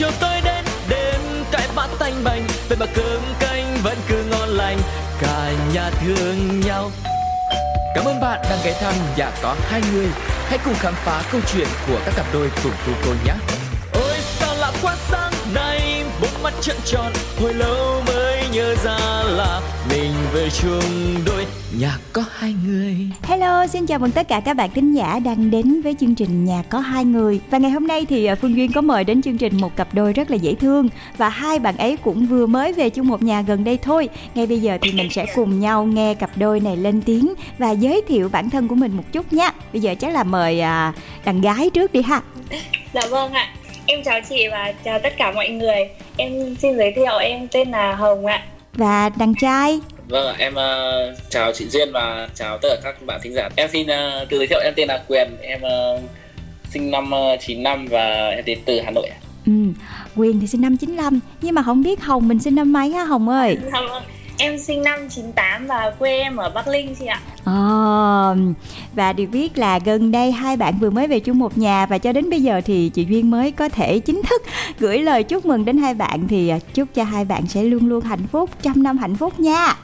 chiều tối đến đêm cãi vã tanh bành vậy mà cơm canh vẫn cứ ngon lành cả nhà thương nhau Cảm ơn bạn đang ghé thăm nhà có hai người. Hãy cùng khám phá câu chuyện của các cặp đôi cùng cô cô nhé. Ôi sao lạ quá sáng nay, bốn mắt trợn tròn, hồi lâu mới nhớ ra là mình về chung đôi nhà có hai người. Hello, xin chào mừng tất cả các bạn thính giả đang đến với chương trình Nhà có hai người. Và ngày hôm nay thì à, Phương Duyên có mời đến chương trình một cặp đôi rất là dễ thương và hai bạn ấy cũng vừa mới về chung một nhà gần đây thôi. Ngay bây giờ thì mình sẽ cùng nhau nghe cặp đôi này lên tiếng và giới thiệu bản thân của mình một chút nhé. Bây giờ chắc là mời à, đàn gái trước đi ha. Dạ vâng ạ. Em chào chị và chào tất cả mọi người. Em xin giới thiệu em tên là Hồng ạ. Và đàn trai Vâng ạ, em uh, chào chị Duyên và chào tất cả các bạn thính giả. Em xin uh, tự giới thiệu em tên là Quyền, em uh, sinh năm uh, 95 và em đến từ Hà Nội ạ. Ừ, Quyền thì sinh năm 95 Nhưng mà không biết Hồng mình sinh năm mấy hả Hồng ơi Dạ vâng. Em sinh năm 98 và quê em ở Bắc Linh chị ạ. Ờ, và được biết là gần đây hai bạn vừa mới về chung một nhà và cho đến bây giờ thì chị Duyên mới có thể chính thức gửi lời chúc mừng đến hai bạn thì à, chúc cho hai bạn sẽ luôn luôn hạnh phúc, trăm năm hạnh phúc nha.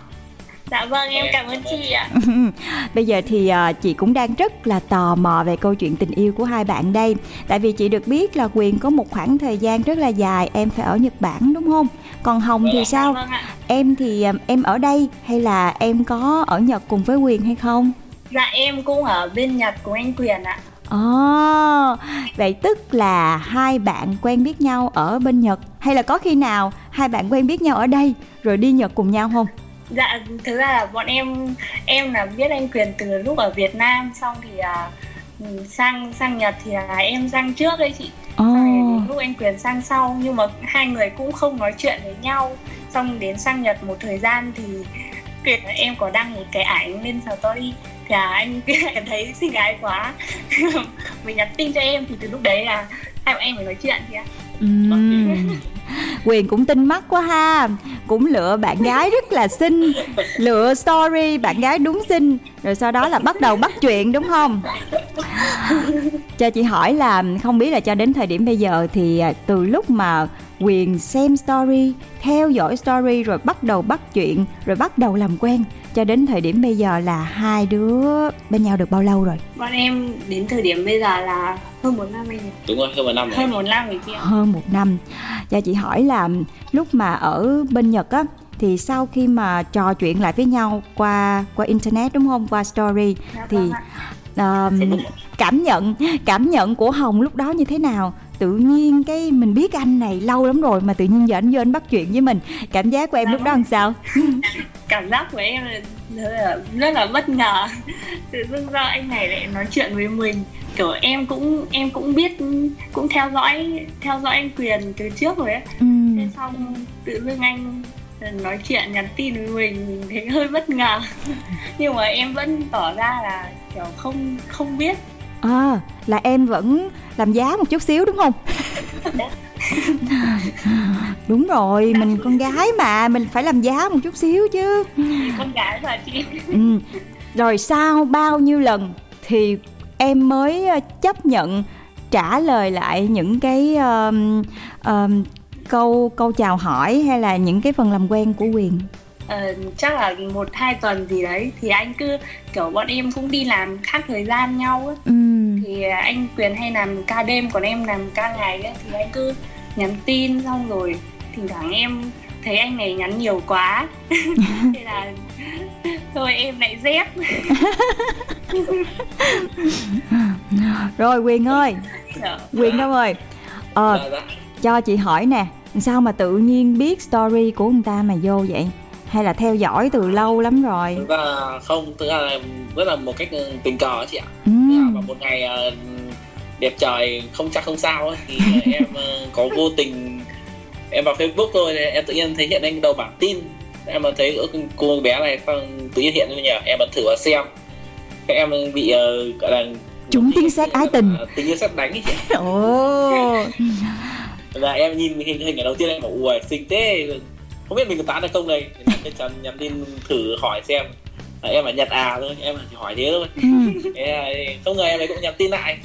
Dạ vâng, em cảm ơn chị ạ. Bây giờ thì à, chị cũng đang rất là tò mò về câu chuyện tình yêu của hai bạn đây Tại vì chị được biết là Quyền có một khoảng thời gian rất là dài em phải ở Nhật Bản đúng không? Còn Hồng thì sao? Vâng. Em thì à, em ở đây hay là em có ở Nhật cùng với Quyền hay không? Dạ em cũng ở bên Nhật cùng anh Quyền ạ. Ồ, vậy tức là hai bạn quen biết nhau ở bên Nhật hay là có khi nào hai bạn quen biết nhau ở đây rồi đi Nhật cùng nhau không? Dạ thực ra là bọn em em là biết anh Quyền từ lúc ở Việt Nam xong thì ừ, sang sang Nhật thì là em sang trước đấy chị. Xong rồi lúc anh Quyền sang sau nhưng mà hai người cũng không nói chuyện với nhau. Xong đến sang Nhật một thời gian thì Quyền em có đăng một cái ảnh lên story thì là anh Quyền thấy xinh gái quá mình nhắn tin cho em thì từ lúc đấy là hai bọn em phải nói chuyện ạ ừm. Quyền cũng tinh mắt quá ha. Cũng lựa bạn gái rất là xinh. Lựa story bạn gái đúng xinh. Rồi sau đó là bắt đầu bắt chuyện, đúng không? Cho chị hỏi là không biết là cho đến thời điểm bây giờ Thì à, từ lúc mà Quyền xem story, Theo dõi story rồi bắt đầu bắt chuyện, Rồi bắt đầu làm quen, Cho đến thời điểm bây giờ là hai đứa bên nhau được bao lâu rồi? Bọn em đến thời điểm bây giờ là hơn một năm anh nhỉ? Đúng rồi, hơn một năm rồi. hơn một năm rồi chị ạ. Hơn một năm. Cho chị hỏi là lúc mà ở bên Nhật á thì sau khi mà trò chuyện lại với nhau qua qua internet đúng không? Qua story Dạ thì vâng ạ. um, cảm nhận cảm nhận của Hồng lúc đó như thế nào? Tự nhiên cái mình biết anh này lâu lắm rồi mà tự nhiên giờ anh vô anh bắt chuyện với mình. Cảm giác của em lúc đó làm sao? Cảm giác của em là rất là, rất là bất ngờ. Tự dưng do anh này lại nói chuyện với mình kiểu em cũng em cũng biết cũng theo dõi theo dõi anh quyền từ trước rồi ấy. Ừ. thế xong tự dưng anh nói chuyện nhắn tin với mình mình thấy hơi bất ngờ. Nhưng mà em vẫn tỏ ra là kiểu không không biết. À, là em vẫn làm giá một chút xíu đúng không? Đúng rồi mình con gái mà mình phải làm giá một chút xíu chứ. Con gái mà chị. Ừ. rồi sau bao nhiêu lần thì em mới ờ, chấp nhận trả lời lại những cái um, um, câu câu chào hỏi hay là những cái phần làm quen của quyền Ờ, chắc là một hai tuần gì đấy thì anh cứ kiểu bọn em cũng đi làm khác thời gian nhau ấy. ừ. thì anh quyền hay làm ca đêm còn em làm ca ngày ấy, thì anh cứ nhắn tin xong rồi thỉnh thoảng em thấy anh này nhắn nhiều quá thế là thôi em lại dép rồi quyền ơi Dạ. quyền đâu rồi ờ Dạ, dạ. cho chị hỏi nè sao mà tự nhiên biết story của người ta mà vô vậy hay là theo dõi từ lâu lắm rồi Thực ra không, thực ra là rất là một cách ừ, tình cờ chị ạ. ừ. Vào một ngày ờ, đẹp trời không chắc không sao ấy, thì em ờ, có vô tình em vào Facebook thôi em tự nhiên thấy hiện lên đầu bảng tin em thấy cô bé này xong tự nhiên hiện lên nhỉ em ấn thử vào xem. Các em bị ờ, gọi là Trúng tiếng sét ái tình. Ờ, tình yêu sét đánh ấy chị. Ồ. Là em nhìn hình hình ở đầu tiên em bảo ui xinh thế. Không biết mình có tán được không đây? Cái chắn nhắn tin thử hỏi xem. Ờ, em phải nhật à thôi em chỉ hỏi thế thôi. Ừ. thế không ngờ em ấy cũng nhắn tin lại.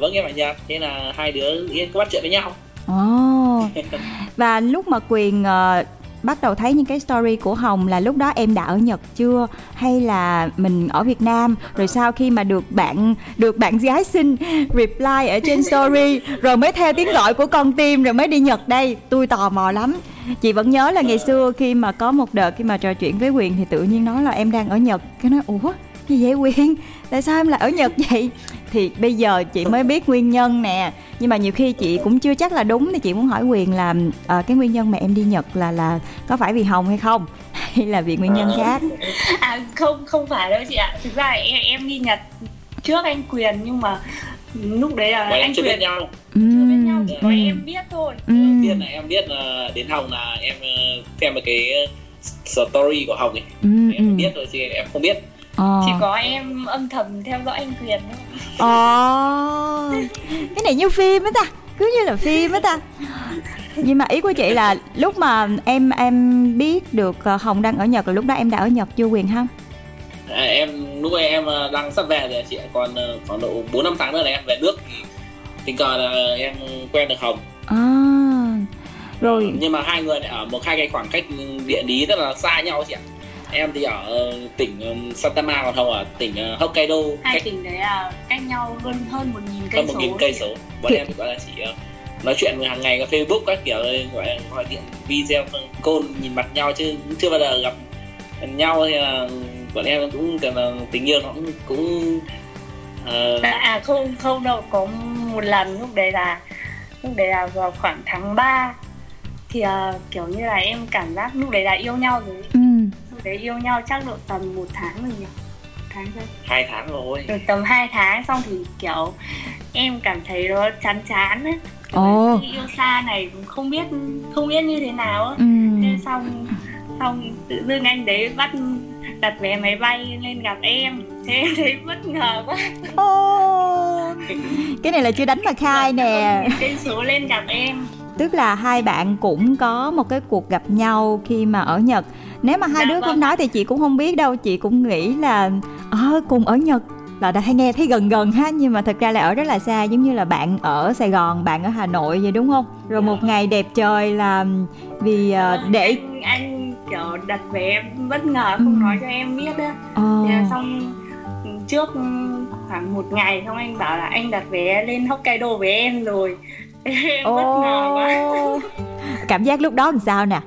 Vâng em phải nhật. Thế là hai đứa yên có bắt chuyện với nhau. Ồ. Và lúc mà quyền uh, bắt đầu thấy những cái story của hồng là lúc đó em đã ở nhật chưa? Hay là mình ở việt nam? Rồi sau khi mà được bạn được bạn gái xin reply ở trên story, rồi mới theo tiếng gọi của con tim, rồi mới đi nhật đây. Tôi tò mò lắm. Chị vẫn nhớ là ngày xưa khi mà có một đợt khi mà trò chuyện với quyền thì tự nhiên nói là em đang ở nhật. Cái nói, ủa? Gì vậy quyền? Tại sao em lại ở nhật vậy? Thì bây giờ chị mới biết nguyên nhân nè. Nhưng mà nhiều khi chị cũng chưa chắc là đúng thì chị muốn hỏi quyền là uh, cái nguyên nhân mà em đi nhật là là có phải vì hồng hay không? Hay là vì nguyên nhân khác? À không không phải đâu chị ạ. Thực ra em em đi nhật trước anh quyền nhưng mà lúc đấy là Bọn anh chưa quyền biết nhau chưa biết nhau chỉ có Ừ. em biết thôi. Ừ. đầu tiên là em biết là đến hồng là em ờ, xem một cái story của hồng ấy. Ừ, em ừ. biết rồi chứ em không biết Ờ. chỉ có em âm thầm theo dõi anh quyền thôi. Ồ, cái này như phim á ta, cứ như là phim á ta. Nhưng mà ý của chị là lúc mà em em biết được ờ, Hồng đang ở Nhật là lúc đó em đã ở Nhật chưa quyền không? à, em lúc ấy em ờ, đang sắp về rồi chị còn ờ, khoảng độ bốn năm tháng nữa là em về nước. Thì tình cờ là em quen được hồng. À, rồi. Nhưng mà hai người lại ở một hai cái khoảng cách địa lý rất là xa nhau chị ạ em thì ở tỉnh ờ, Santama còn hồng ở tỉnh ờ, Hokkaido. Hai cách tỉnh đấy là cách nhau hơn hơn một nghìn cây hơn một số nghìn cây số. Bọn em thì gọi là chỉ ờ, nói chuyện hàng ngày qua Facebook các kiểu gọi là gọi điện video call nhìn mặt nhau chứ cũng chưa bao giờ gặp nhau thì là bọn em cũng tưởng là tình yêu nó cũng cũng ờ, à không không đâu có một lần lúc đấy là lúc đấy là vào khoảng tháng 3 thì à, kiểu như là em cảm giác lúc đấy là yêu nhau rồi. Ừ, đấy yêu nhau chắc độ tầm một tháng rồi nhỉ? Tháng chưa hai tháng rồi. Được tầm 2 tháng xong thì kiểu em cảm thấy nó chán chán ấy. Kiểu cái yêu xa này cũng không biết không biết như thế nào á ừ. thế xong xong tự dưng anh đấy bắt đặt vé máy bay lên gặp em. Thế em thấy bất ngờ quá. Ô, cái này là chưa đánh mà khai nè. cây số lên gặp em. Tức là hai bạn cũng có một cái cuộc gặp nhau khi mà ở Nhật. Nếu mà hai Dạ đứa vâng. không nói thì chị cũng không biết đâu, chị cũng nghĩ là ờ cùng ở Nhật là đã hay nghe thấy gần gần ha nhưng mà thật ra là ở rất là xa giống như là bạn ở Sài Gòn bạn ở Hà Nội vậy đúng không? Rồi một ngày đẹp trời là vì ờ, để anh, anh kiểu đặt vé bất ngờ không Ừ. nói cho em biết á. Ờ, xong trước khoảng một ngày xong anh bảo là anh đặt vé lên Hokkaido với em rồi. Em bất ngờ quá. Cảm giác lúc đó làm sao nè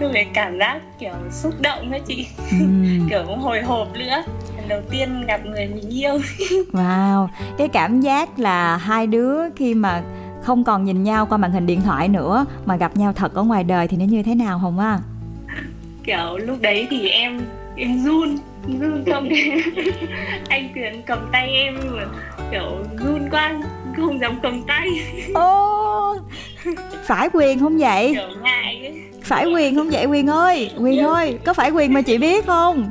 lúc đấy cảm giác kiểu xúc động đó chị Ừm. kiểu cũng hồi hộp nữa lần đầu tiên gặp người mình yêu Wow, cái cảm giác là hai đứa khi mà không còn nhìn nhau qua màn hình điện thoại nữa mà gặp nhau thật ở ngoài đời thì nó như thế nào Hồng á? kiểu lúc đấy thì em em run run không anh quyền cầm tay em kiểu run quá không dám cầm tay Ô, phải quyền không vậy? kiểu ngại ấy. Phải quyền không vậy Quyền ơi? Quyền ơi, có phải quyền mà chị biết không?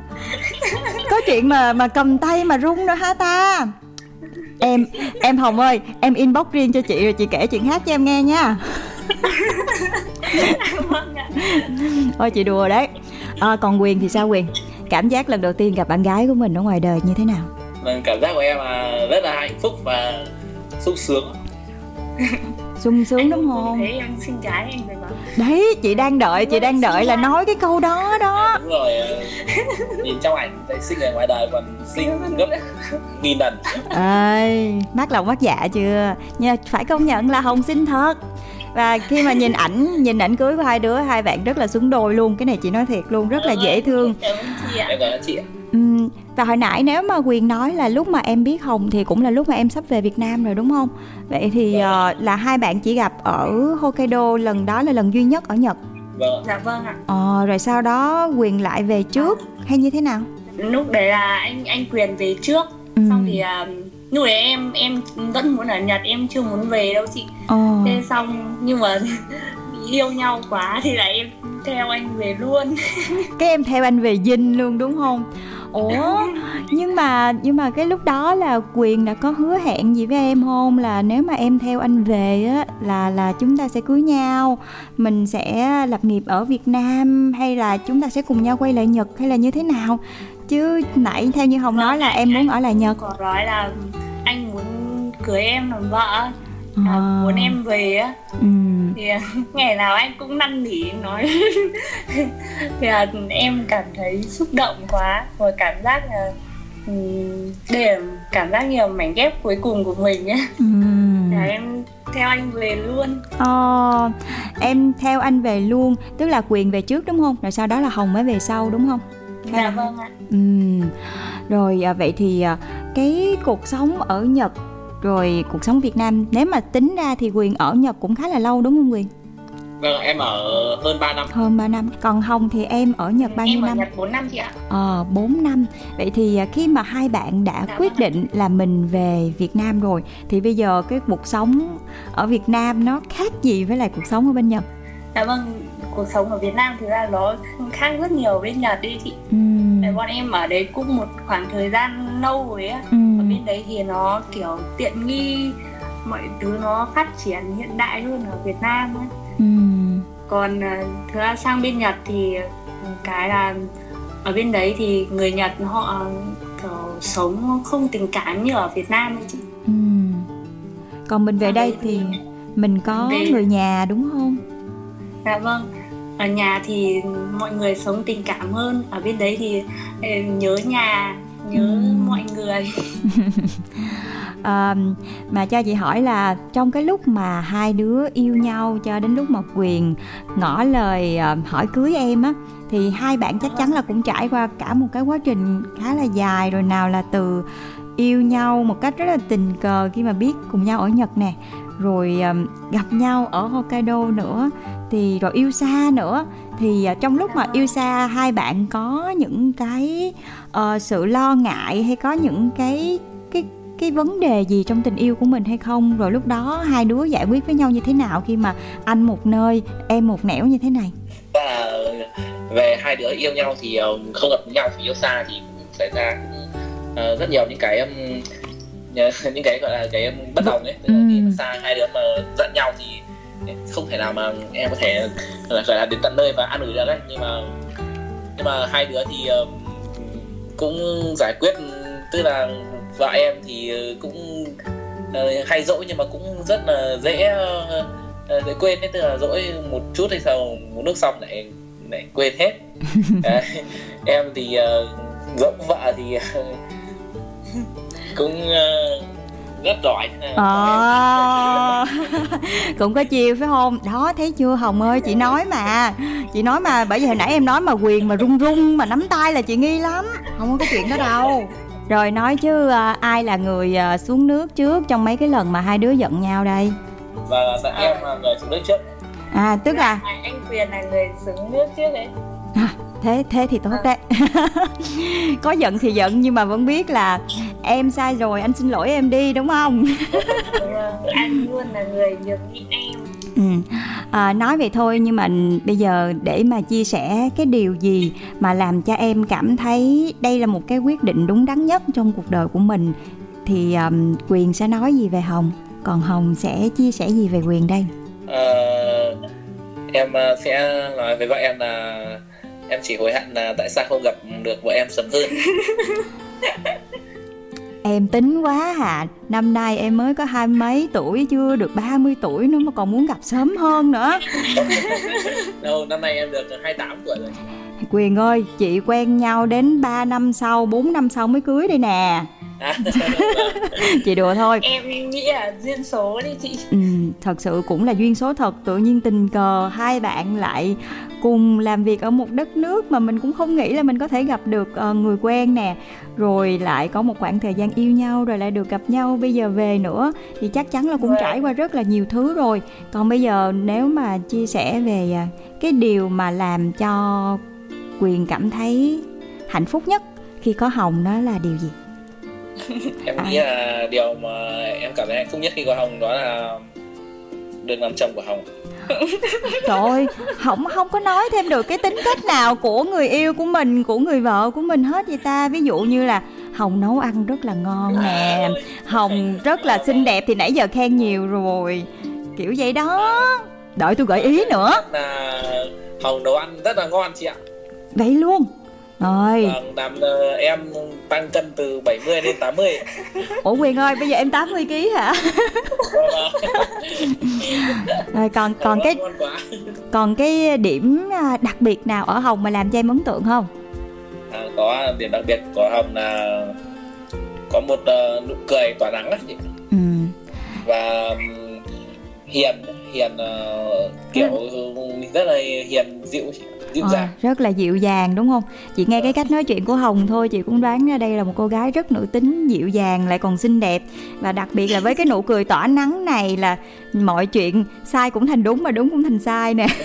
Có chuyện mà mà cầm tay mà run nữa hả ta? Em em Hồng ơi, em inbox riêng cho chị rồi chị kể chuyện hát cho em nghe nha. Thôi chị đùa đấy. À, còn Quyền thì sao Quyền? Cảm giác lần đầu tiên gặp bạn gái của mình ở ngoài đời như thế nào? Vâng, cảm giác của em là rất là hạnh phúc và sung sướng sung sướng đúng không thấy em xinh gái anh phải bảo đấy chị đang đợi chị đang đợi là nói cái câu đó đó. Đúng rồi. Nhìn trong ảnh thấy xinh ở ngoài đời còn xinh gấp nghìn lần. Ơi mát lòng mát dạ chưa? Nhưng mà phải công nhận là hồng xinh thật. Và khi mà nhìn ảnh nhìn ảnh cưới của hai đứa hai bạn rất là xứng đôi luôn. Cái này chị nói thiệt luôn rất là dễ thương. ơn chị ạ em chị ạ. Ừm, và hồi nãy nếu mà quyền nói là lúc mà em biết hồng thì cũng là lúc mà em sắp về việt nam rồi đúng không? Vậy thì ờ, là hai bạn chỉ gặp ở hokkaido lần đó là lần duy nhất ở nhật? Vâng. Dạ vâng ạ. Ờ, rồi sau đó quyền lại về trước hay như thế nào? Lúc đấy là anh anh quyền về trước. Ừm. xong thì à, lúc đấy em em vẫn muốn ở nhật em chưa muốn về đâu chị. Ờ. thế xong nhưng mà yêu nhau quá thì là em theo anh về luôn. Cái em theo anh về dinh luôn đúng không ủa? Nhưng mà nhưng mà cái lúc đó là quyền đã có hứa hẹn gì với em không? Là nếu mà em theo anh về á, là là chúng ta sẽ cưới nhau, mình sẽ lập nghiệp ở việt nam, hay là chúng ta sẽ cùng nhau quay lại nhật, hay là như thế nào? Chứ nãy theo như hồng nói là em muốn ở lại nhật. Có nói là anh muốn cưới em làm vợ. À. là muốn em về á. Ừ. Thì à, ngày nào anh cũng năn nỉ nói thì là em cảm thấy xúc động quá. Rồi cảm giác là ừm, đây là cảm giác nhiều mảnh ghép cuối cùng của mình ấy là em theo anh về luôn. Ờ, em theo anh về luôn. Tức là quyền về trước đúng không? Rồi sau đó là hồng mới về sau đúng không? Dạ vâng ạ. Ừm. rồi à, vậy thì à, cái cuộc sống ở nhật rồi cuộc sống việt nam nếu mà tính ra thì quyền ở nhật cũng khá là lâu đúng không quyền vâng em ở hơn 3 năm hơn 3 năm còn hồng thì em ở nhật bao nhiêu em ở năm Nhật 4 năm chị ạ Ờ, 4 năm. Vậy thì à, khi mà hai bạn đã Dạ quyết vâng. định là mình về Việt Nam rồi thì bây giờ cái cuộc sống ở Việt Nam nó khác gì với lại cuộc sống ở bên Nhật? dạ vâng cuộc sống ở Việt Nam thực ra nó khác rất nhiều bên Nhật đi chị Ừm. Tại bọn em ở đấy cũng một khoảng thời gian lâu rồi á ở Ừm. bên đấy thì nó kiểu tiện nghi mọi thứ nó phát triển hiện đại hơn ở Việt Nam ấy. Ừm. còn thực ra sang bên Nhật thì cái là ở bên đấy thì người Nhật họ kiểu sống không tình cảm như ở Việt Nam ấy chị Ừm. Còn mình về đây thì mình có Về- người nhà đúng không? dạ vâng ở nhà thì mọi người sống tình cảm hơn. Ở bên đấy thì eh, nhớ nhà nhớ Ừm. mọi người. À, mà cho chị hỏi là trong cái lúc mà hai đứa yêu nhau cho đến lúc mà quyền ngỏ lời à, hỏi cưới em á thì hai bạn chắc chắn là cũng trải qua cả một cái quá trình khá là dài rồi nào là từ yêu nhau một cách rất là tình cờ khi mà biết cùng nhau ở Nhật nè rồi à, gặp nhau ở Hokkaido nữa thì rồi yêu xa nữa. Thì à, trong lúc mà yêu xa hai bạn có những cái ờ, sự lo ngại hay có những cái cái cái vấn đề gì trong tình yêu của mình hay không? Rồi lúc đó hai đứa giải quyết với nhau như thế nào khi mà anh một nơi em một nẻo như thế này? Và về hai đứa yêu nhau thì ờ, không gặp nhau thì yêu xa thì cũng xảy ra ờ, rất nhiều những cái um, những cái gọi là cái bất đồng ấy. Là khi mà Ừ. xa hai đứa mà giận nhau thì không thể nào mà em có thể gọi là đến tận nơi và an ủi được ấy. Nhưng mà nhưng mà hai đứa thì um, cũng giải quyết tức là vợ em thì cũng ờ, hay dỗi nhưng mà cũng rất là dễ ờ, ờ, dễ quên ấy. Tức là dỗi một chút hay sau một nước xong lại lại quên hết. Đấy. em thì uh, dỗ vợ thì ờ, cũng ờ, rất giỏi Ờ. Cũng có chiều phải không? Đó thấy chưa Hồng ơi? Chị nói mà. Chị nói mà bởi vì hồi nãy em nói mà quyền mà run run mà nắm tay là chị nghi lắm. Không có chuyện đó đâu. Rồi nói chứ à, ai là người à, xuống nước trước trong mấy cái lần mà hai đứa giận nhau đây? Và là em là người xuống nước trước. À tức là À, anh Quyền là người xuống nước trước đấy. Thế thế thì tốt đấy. Có giận thì giận nhưng mà vẫn biết là em sai rồi anh xin lỗi em đi đúng không? Vâng, anh luôn là người nhường nhịn em. Ừ. à, nói vậy thôi nhưng mà bây giờ để mà chia sẻ cái điều gì mà làm cho em cảm thấy đây là một cái quyết định đúng đắn nhất trong cuộc đời của mình thì um, quyền sẽ nói gì về hồng? Còn hồng sẽ chia sẻ gì về quyền đây? Ờ, em ờ, sẽ nói với vợ em là em chỉ hối hận là tại sao không gặp được vợ em sớm hơn Em tính quá hà. Năm nay em mới có hai mấy tuổi Chưa được 30 tuổi nữa mà còn muốn gặp sớm hơn nữa. Đâu năm nay em được 28 tuổi rồi Quyền ơi Chị quen nhau đến 3 năm sau 4 năm sau mới cưới đây nè à, Chị đùa thôi. Em nghĩ là duyên số đi chị. Ừ, Thật sự cũng là duyên số thật. Tự nhiên tình cờ hai bạn lại cùng làm việc ở một đất nước Mà mình cũng không nghĩ là mình có thể gặp được ờ, người quen nè. Rồi lại có một khoảng thời gian yêu nhau Rồi lại được gặp nhau bây giờ về nữa. Thì chắc chắn là cũng Vâng. trải qua rất là nhiều thứ rồi. Còn bây giờ nếu mà chia sẻ về à, cái điều mà làm cho Quyền cảm thấy hạnh phúc nhất khi có Hồng đó là điều gì? em nghĩ là điều mà em cảm thấy hạnh phúc nhất khi có hồng đó là được làm chồng của hồng Trời ơi, không không có nói thêm được cái tính cách nào của người yêu của mình, của người vợ của mình hết vậy ta. Ví dụ như là Hồng nấu ăn rất là ngon nè, Hồng rất là xinh đẹp thì nãy giờ khen nhiều rồi. Kiểu vậy đó. Đợi tôi gợi ý nữa. là hồng nấu ăn rất là ngon chị ạ Vậy luôn. Rồi. Vâng, làm em tăng cân từ 70 đến 80 ủa quyền ơi bây giờ em 80 kg hả? Rồi còn còn cái còn cái điểm à, đặc biệt nào ở hồng mà làm cho em ấn tượng không? À, có điểm đặc biệt của hồng là có một uh, nụ cười tỏa nắng chị. Ừ. và hiền hiền uh, kiểu ừ. rất là hiền dịu dịu dàng. à, rất là dịu dàng đúng không? Chị nghe cái cách nói chuyện của hồng thôi chị cũng đoán ra đây là một cô gái rất nữ tính dịu dàng lại còn xinh đẹp. Và đặc biệt là với cái nụ cười tỏa nắng này là mọi chuyện sai cũng thành đúng mà đúng cũng thành sai nè.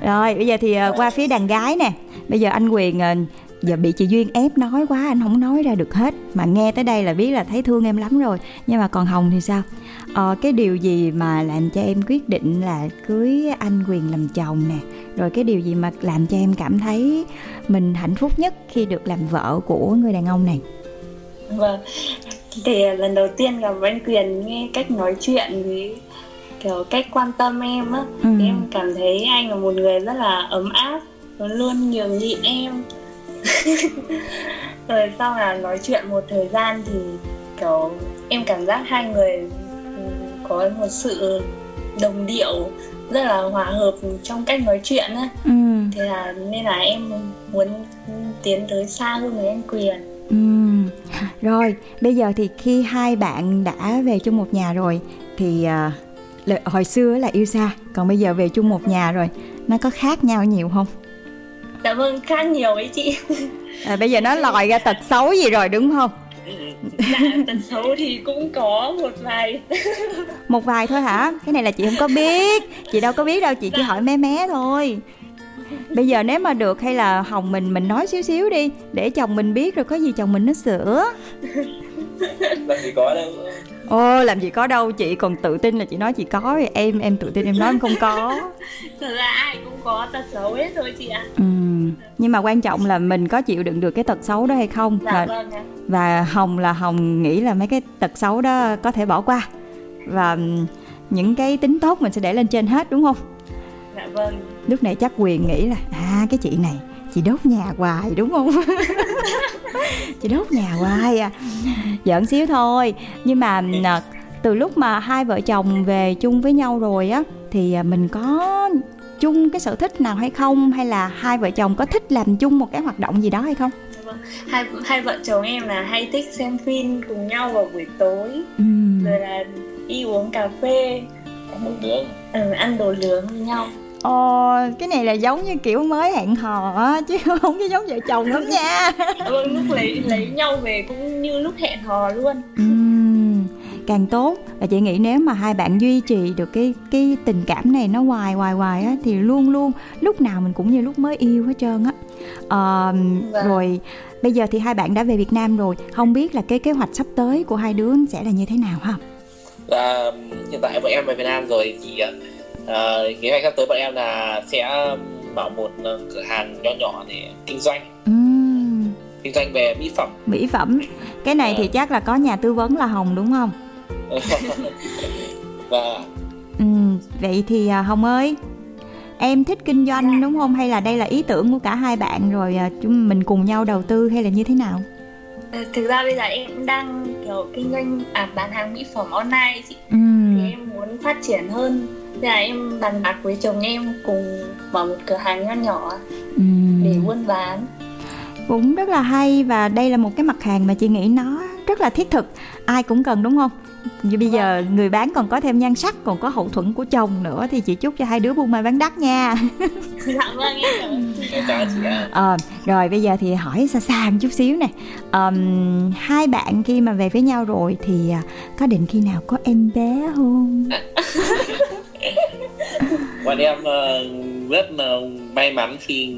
Rồi bây giờ thì uh, qua phía đàn gái nè. Bây giờ anh quyền uh, giờ bị chị duyên ép nói quá anh không nói ra được hết. Mà nghe tới đây là biết là thấy thương em lắm rồi. Nhưng mà còn hồng thì sao? Ờ, cái điều gì mà làm cho em quyết định là cưới anh quyền làm chồng nè? Rồi cái điều gì mà làm cho em cảm thấy mình hạnh phúc nhất khi được làm vợ của người đàn ông này? Vâng thì lần đầu tiên gặp anh quyền nghe cách nói chuyện với kiểu cách quan tâm em á ừ. em cảm thấy anh là một người rất là ấm áp luôn nhường nhịn em rồi sau là nói chuyện một thời gian thì kiểu em cảm giác hai người có một sự đồng điệu rất là hòa hợp trong cách nói chuyện á ừ. thế là nên là em muốn tiến tới xa hơn với anh quyền ừ. rồi bây giờ thì khi hai bạn đã về chung một nhà rồi thì uh, hồi xưa là yêu xa còn bây giờ về chung một nhà rồi nó có khác nhau nhiều không dạ vâng khác nhiều ấy chị. À, bây giờ nó lòi ra tật xấu gì rồi đúng không? Dạ tật xấu thì cũng có một vài. Một vài thôi hả? Cái này là chị không có biết. Chị đâu có biết đâu chị chỉ dạ. hỏi mé mé thôi. Bây giờ nếu mà được hay là hồng mình mình nói xíu xíu đi để chồng mình biết rồi có gì chồng mình nó sửa. Làm gì có đâu ô làm gì có đâu chị còn tự tin là chị nói chị có em em tự tin em nói em không có. Thật ra ai cũng có tật xấu hết thôi chị ạ. Ừ nhưng mà quan trọng là mình có chịu đựng được cái tật xấu đó hay không. Dạ, và vâng và hồng là hồng nghĩ là mấy cái tật xấu đó có thể bỏ qua. Và những cái tính tốt mình sẽ để lên trên hết đúng không? Dạ vâng. Lúc này chắc quyền nghĩ là à cái chị này chị đốt nhà hoài đúng không chị đốt nhà hoài à. Giỡn xíu thôi. Nhưng mà à, từ lúc mà hai vợ chồng về chung với nhau rồi á thì à, mình có chung cái sở thích nào hay không? Hay là hai vợ chồng có thích làm chung một cái hoạt động gì đó hay không? Vâng, hai hai vợ chồng em là hay thích xem phim cùng nhau vào buổi tối. Ừ. rồi là đi uống cà phê ăn đồ nướng ừ, ăn đồ nướng với nhau Ồ, cái này là giống như kiểu mới hẹn hò á chứ không có giống vợ chồng lắm nha. vâng, lúc lấy lấy nhau về cũng như lúc hẹn hò luôn. Ừ càng tốt và chị nghĩ nếu mà hai bạn duy trì được cái cái tình cảm này nó hoài hoài hoài á thì luôn luôn lúc nào mình cũng như lúc mới yêu hết trơn á à, vâng. rồi bây giờ thì hai bạn đã về Việt Nam rồi không biết là cái kế hoạch sắp tới của hai đứa sẽ là như thế nào ha à, hiện tại bọn em về Việt Nam rồi thì uh, kế hoạch sắp tới bọn em là sẽ mở một cửa hàng nhỏ nhỏ để kinh doanh. Uhm. kinh doanh về mỹ phẩm. Mỹ phẩm. Cái này à. thì chắc là có nhà tư vấn là hồng đúng không? Và ừ, vậy thì à, hồng ơi em thích kinh doanh đúng không? Hay là đây là ý tưởng của cả hai bạn rồi à, chúng mình cùng nhau đầu tư hay là như thế nào? Ờ, thực ra bây giờ em đang kiểu kinh doanh à, bán hàng mỹ phẩm online chị. Ừ. thì em muốn phát triển hơn Thế là em bàn bạc với chồng em cùng mở một cửa hàng nhỏ ừ. để buôn bán. Cũng rất là hay và đây là một cái mặt hàng mà chị nghĩ nó rất là thiết thực ai cũng cần đúng không? Như bây giờ người bán còn có thêm nhan sắc còn có hậu thuẫn của chồng nữa thì chị chúc cho hai đứa buôn may bán đắt nha. Dạ vâng à, rồi bây giờ thì hỏi xa xa một chút xíu nè. Um, hai bạn khi mà về với nhau rồi thì uh, có định khi nào có em bé không bọn em uh, rất là may mắn khi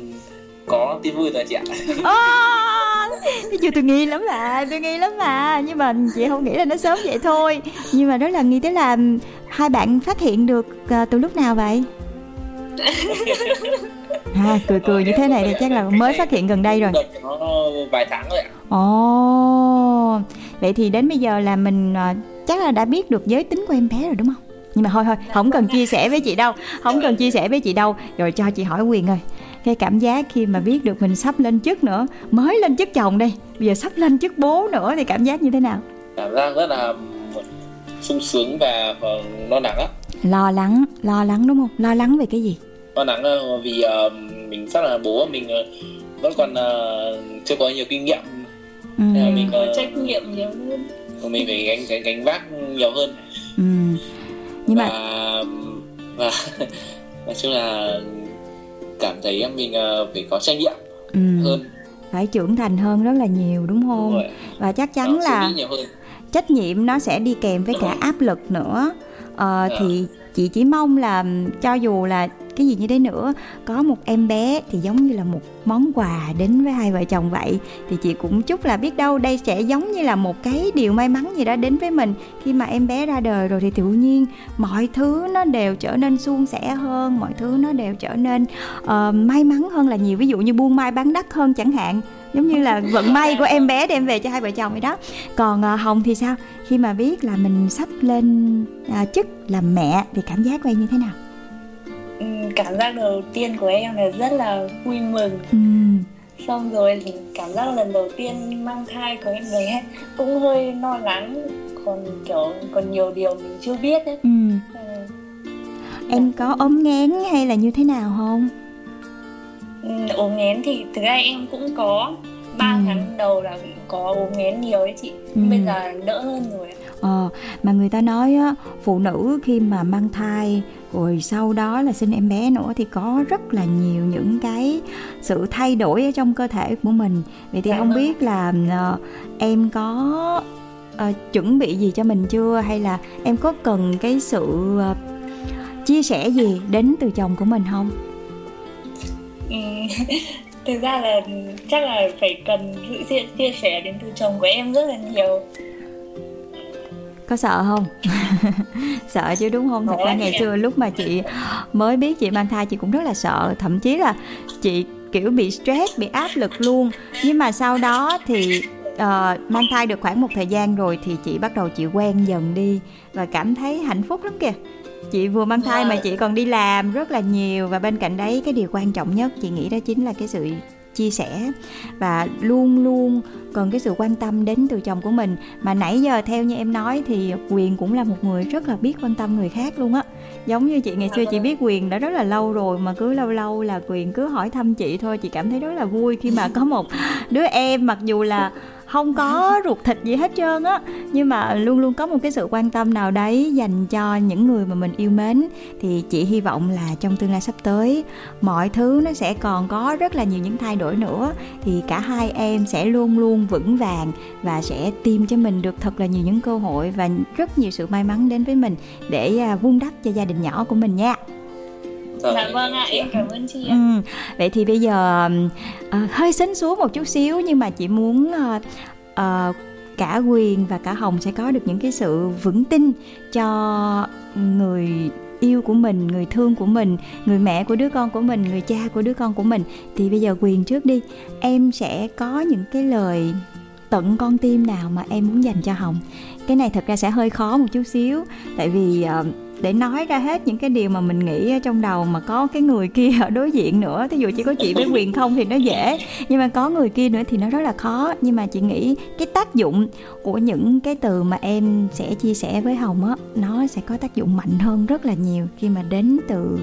có tin vui rồi chị ạ. Oh, chưa tôi nghi lắm mà tôi nghi lắm mà nhưng mà chị không nghĩ là nó sớm vậy thôi. Nhưng mà rất là nghi tới là hai bạn phát hiện được uh, từ lúc nào vậy? À, cười cười như thế này thì chắc là mới phát hiện gần đây rồi. vài tháng rồi ạ. Ồ vậy thì đến bây giờ là mình uh, chắc là đã biết được giới tính của em bé rồi đúng không nhưng mà thôi thôi không cần chia sẻ với chị đâu không cần chia sẻ với chị đâu. Rồi cho chị hỏi quyền ơi cái cảm giác khi mà biết được mình sắp lên chức nữa mới lên chức chồng đây bây giờ sắp lên chức bố nữa thì cảm giác như thế nào? Cảm giác rất là sung sướng và lo lắng á. Lo lắng lo lắng đúng không? Lo lắng về cái gì? Lo lắng vì uh, mình sắp là bố mình uh, vẫn còn uh, chưa có nhiều kinh nghiệm. Ừ. Nên mình có trách nhiệm nhiều hơn. mình phải gánh gánh gánh vác nhiều hơn. Ừ. nhưng và, mà và nói chung là cảm thấy mình uh, phải có trách nhiệm ừ. hơn. Phải trưởng thành hơn rất là nhiều đúng không? đúng và chắc chắn Đó, là trách nhiệm nó sẽ đi kèm với cả áp lực nữa. Ờ, à. thì chị chỉ mong là cho dù là cái gì như thế nữa. Có một em bé thì giống như là một món quà đến với hai vợ chồng vậy. Thì chị cũng chúc là biết đâu đây sẽ giống như là một cái điều may mắn gì đó đến với mình. Khi mà em bé ra đời rồi thì tự nhiên mọi thứ nó đều trở nên suôn sẻ hơn mọi thứ nó đều trở nên uh, may mắn hơn là nhiều. Ví dụ như buôn mai bán đắt hơn chẳng hạn. Giống như là vận may của em bé đem về cho hai vợ chồng vậy đó. Còn uh, hồng thì sao? Khi mà biết là mình sắp lên uh, chức làm mẹ thì cảm giác của em như thế nào? Cảm giác đầu tiên của em là rất là vui mừng ừ. xong rồi thì cảm giác lần đầu tiên mang thai của em bé cũng hơi lo lắng còn kiểu còn nhiều điều mình chưa biết ấy ừ. Ừ. em có ốm nghén hay là như thế nào không ừ, ốm nghén thì thực ra em cũng có ba ừ. tháng đầu là có ốm nghén nhiều đấy chị ừ. bây giờ đỡ hơn rồi ờ mà người ta nói á phụ nữ khi mà mang thai rồi sau đó là sinh em bé nữa thì có rất là nhiều những cái sự thay đổi ở trong cơ thể của mình. Vậy thì dạ không vâng. biết là uh, em có uh, chuẩn bị gì cho mình chưa? Hay là em có cần cái sự uh, chia sẻ gì đến từ chồng của mình không? Ừ, thực ra là chắc là phải cần sự chia, chia sẻ đến từ chồng của em rất là nhiều có sợ không? Sợ chứ đúng không? Thật ra ngày xưa lúc mà chị mới biết chị mang thai chị cũng rất là sợ. Thậm chí là chị kiểu bị stress bị áp lực luôn. Nhưng mà sau đó thì uh, mang thai được khoảng một thời gian rồi thì chị bắt đầu chị quen dần đi và cảm thấy hạnh phúc lắm kìa. Chị vừa mang thai mà chị còn đi làm rất là nhiều và bên cạnh đấy cái điều quan trọng nhất chị nghĩ đó chính là cái sự chia sẻ và luôn luôn cần cái sự quan tâm đến từ chồng của mình. Mà nãy giờ theo như em nói thì quyền cũng là một người rất là biết quan tâm người khác luôn á. Giống như chị ngày xưa chị biết quyền đã rất là lâu rồi mà cứ lâu lâu là quyền cứ hỏi thăm chị thôi, chị cảm thấy rất là vui khi mà có một đứa em, mặc dù là không có ruột thịt gì hết trơn á. Nhưng mà luôn luôn có một cái sự quan tâm nào đấy dành cho những người mà mình yêu mến. Thì chị hy vọng là trong tương lai sắp tới mọi thứ nó sẽ còn có rất là nhiều những thay đổi nữa. Thì cả hai em sẽ luôn luôn vững vàng và sẽ tìm cho mình được thật là nhiều những cơ hội và rất nhiều sự may mắn đến với mình để à, vun đắp cho gia đình nhỏ của mình nha dạ vâng ạ em cảm ơn chị ừ. vậy thì bây giờ uh, hơi xính xuống một chút xíu nhưng mà chị muốn uh, uh, cả quyền và cả hồng sẽ có được những cái sự vững tin cho người yêu của mình người thương của mình người mẹ của đứa con của mình người cha của đứa con của mình thì bây giờ quyền trước đi em sẽ có những cái lời tận con tim nào mà em muốn dành cho hồng cái này thật ra sẽ hơi khó một chút xíu tại vì uh, để nói ra hết những cái điều mà mình nghĩ ở trong đầu mà có cái người kia ở đối diện nữa. Thí dụ chỉ có chị với quyền không thì nó dễ nhưng mà có người kia nữa thì nó rất là khó. Nhưng mà chị nghĩ cái tác dụng của những cái từ mà em sẽ chia sẻ với hồng á nó sẽ có tác dụng mạnh hơn rất là nhiều khi mà đến từ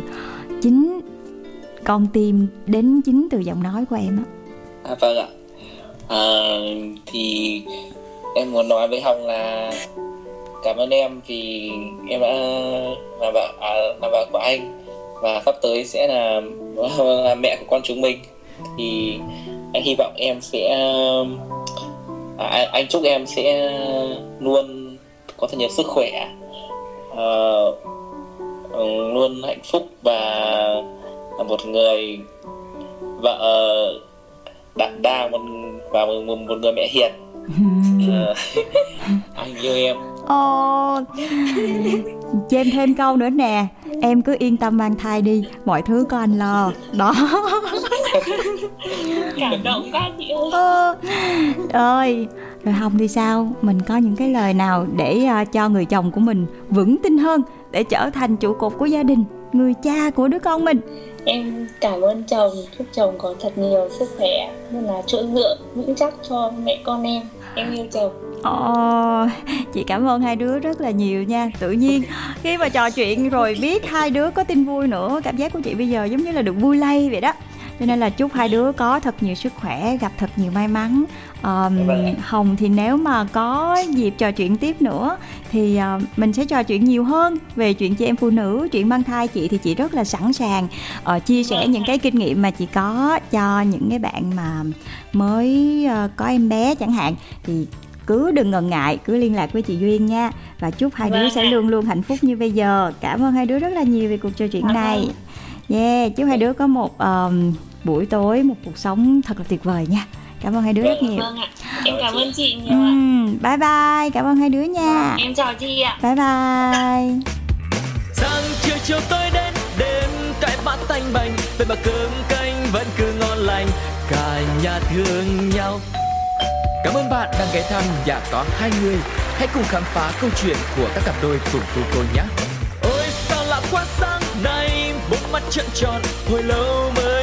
chính con tim đến chính từ giọng nói của em á. À, vâng ạ. À, thì em muốn nói với hồng là cảm ơn em vì em đã là vợ à, là vợ của anh. Và sắp tới sẽ là, là mẹ của con chúng mình. Thì anh hy vọng em sẽ à, anh chúc em sẽ luôn có thật nhiều sức khỏe à, luôn hạnh phúc và là một người vợ đảm đa một và một, một người mẹ hiền. anh yêu em. Ồ Cho thêm câu nữa nè. Em cứ yên tâm mang thai đi. Mọi thứ có anh lo. Đó. Cảm động quá chị ơi ờ, Ơi Rồi Hồng thì sao? Mình có những cái lời nào để uh, cho người chồng của mình vững tin hơn để trở thành trụ cột của gia đình người cha của đứa con mình. Em cảm ơn chồng chúc chồng có thật nhiều sức khỏe như là chỗ dựa vững chắc cho mẹ con em. Em yêu chồng. Ồ, chị cảm ơn hai đứa rất là nhiều nha. Tự nhiên khi mà trò chuyện rồi biết hai đứa có tin vui nữa Cảm giác của chị bây giờ giống như là được vui lây vậy đó. Cho nên là chúc hai đứa có thật nhiều sức khỏe gặp thật nhiều may mắn um, hồng thì nếu mà có dịp trò chuyện tiếp nữa thì uh, mình sẽ trò chuyện nhiều hơn về chuyện chị em phụ nữ chuyện mang thai chị thì chị rất là sẵn sàng uh, chia sẻ những cái kinh nghiệm mà chị có cho những cái bạn mà mới uh, có em bé chẳng hạn. Thì cứ đừng ngần ngại cứ liên lạc với chị duyên nha. Và chúc hai đứa vâng sẽ luôn luôn hạnh phúc như bây giờ. Cảm ơn hai đứa rất là nhiều về cuộc trò chuyện này. yeah chúc hai đứa có một um, buổi tối một cuộc sống thật là tuyệt vời nha cảm ơn hai đứa rất nhiều. vâng ạ. Em cảm ơn chị nhiều ừ, bye bye. Cảm ơn hai đứa nha. Vâng, em chào chị ạ. Bye bye. Sáng chiều chiều tối đến đêm cãi vã tanh bành. Vậy mà cơm canh vẫn cứ ngon lành. Cả nhà thương nhau. Cảm ơn bạn đang ghé thăm nhà có hai người. Hãy cùng khám phá câu chuyện của các cặp đôi cùng cô cô nhé. Ôi sao lạ quá sáng nay, bốn mắt trợn tròn, hồi lâu mới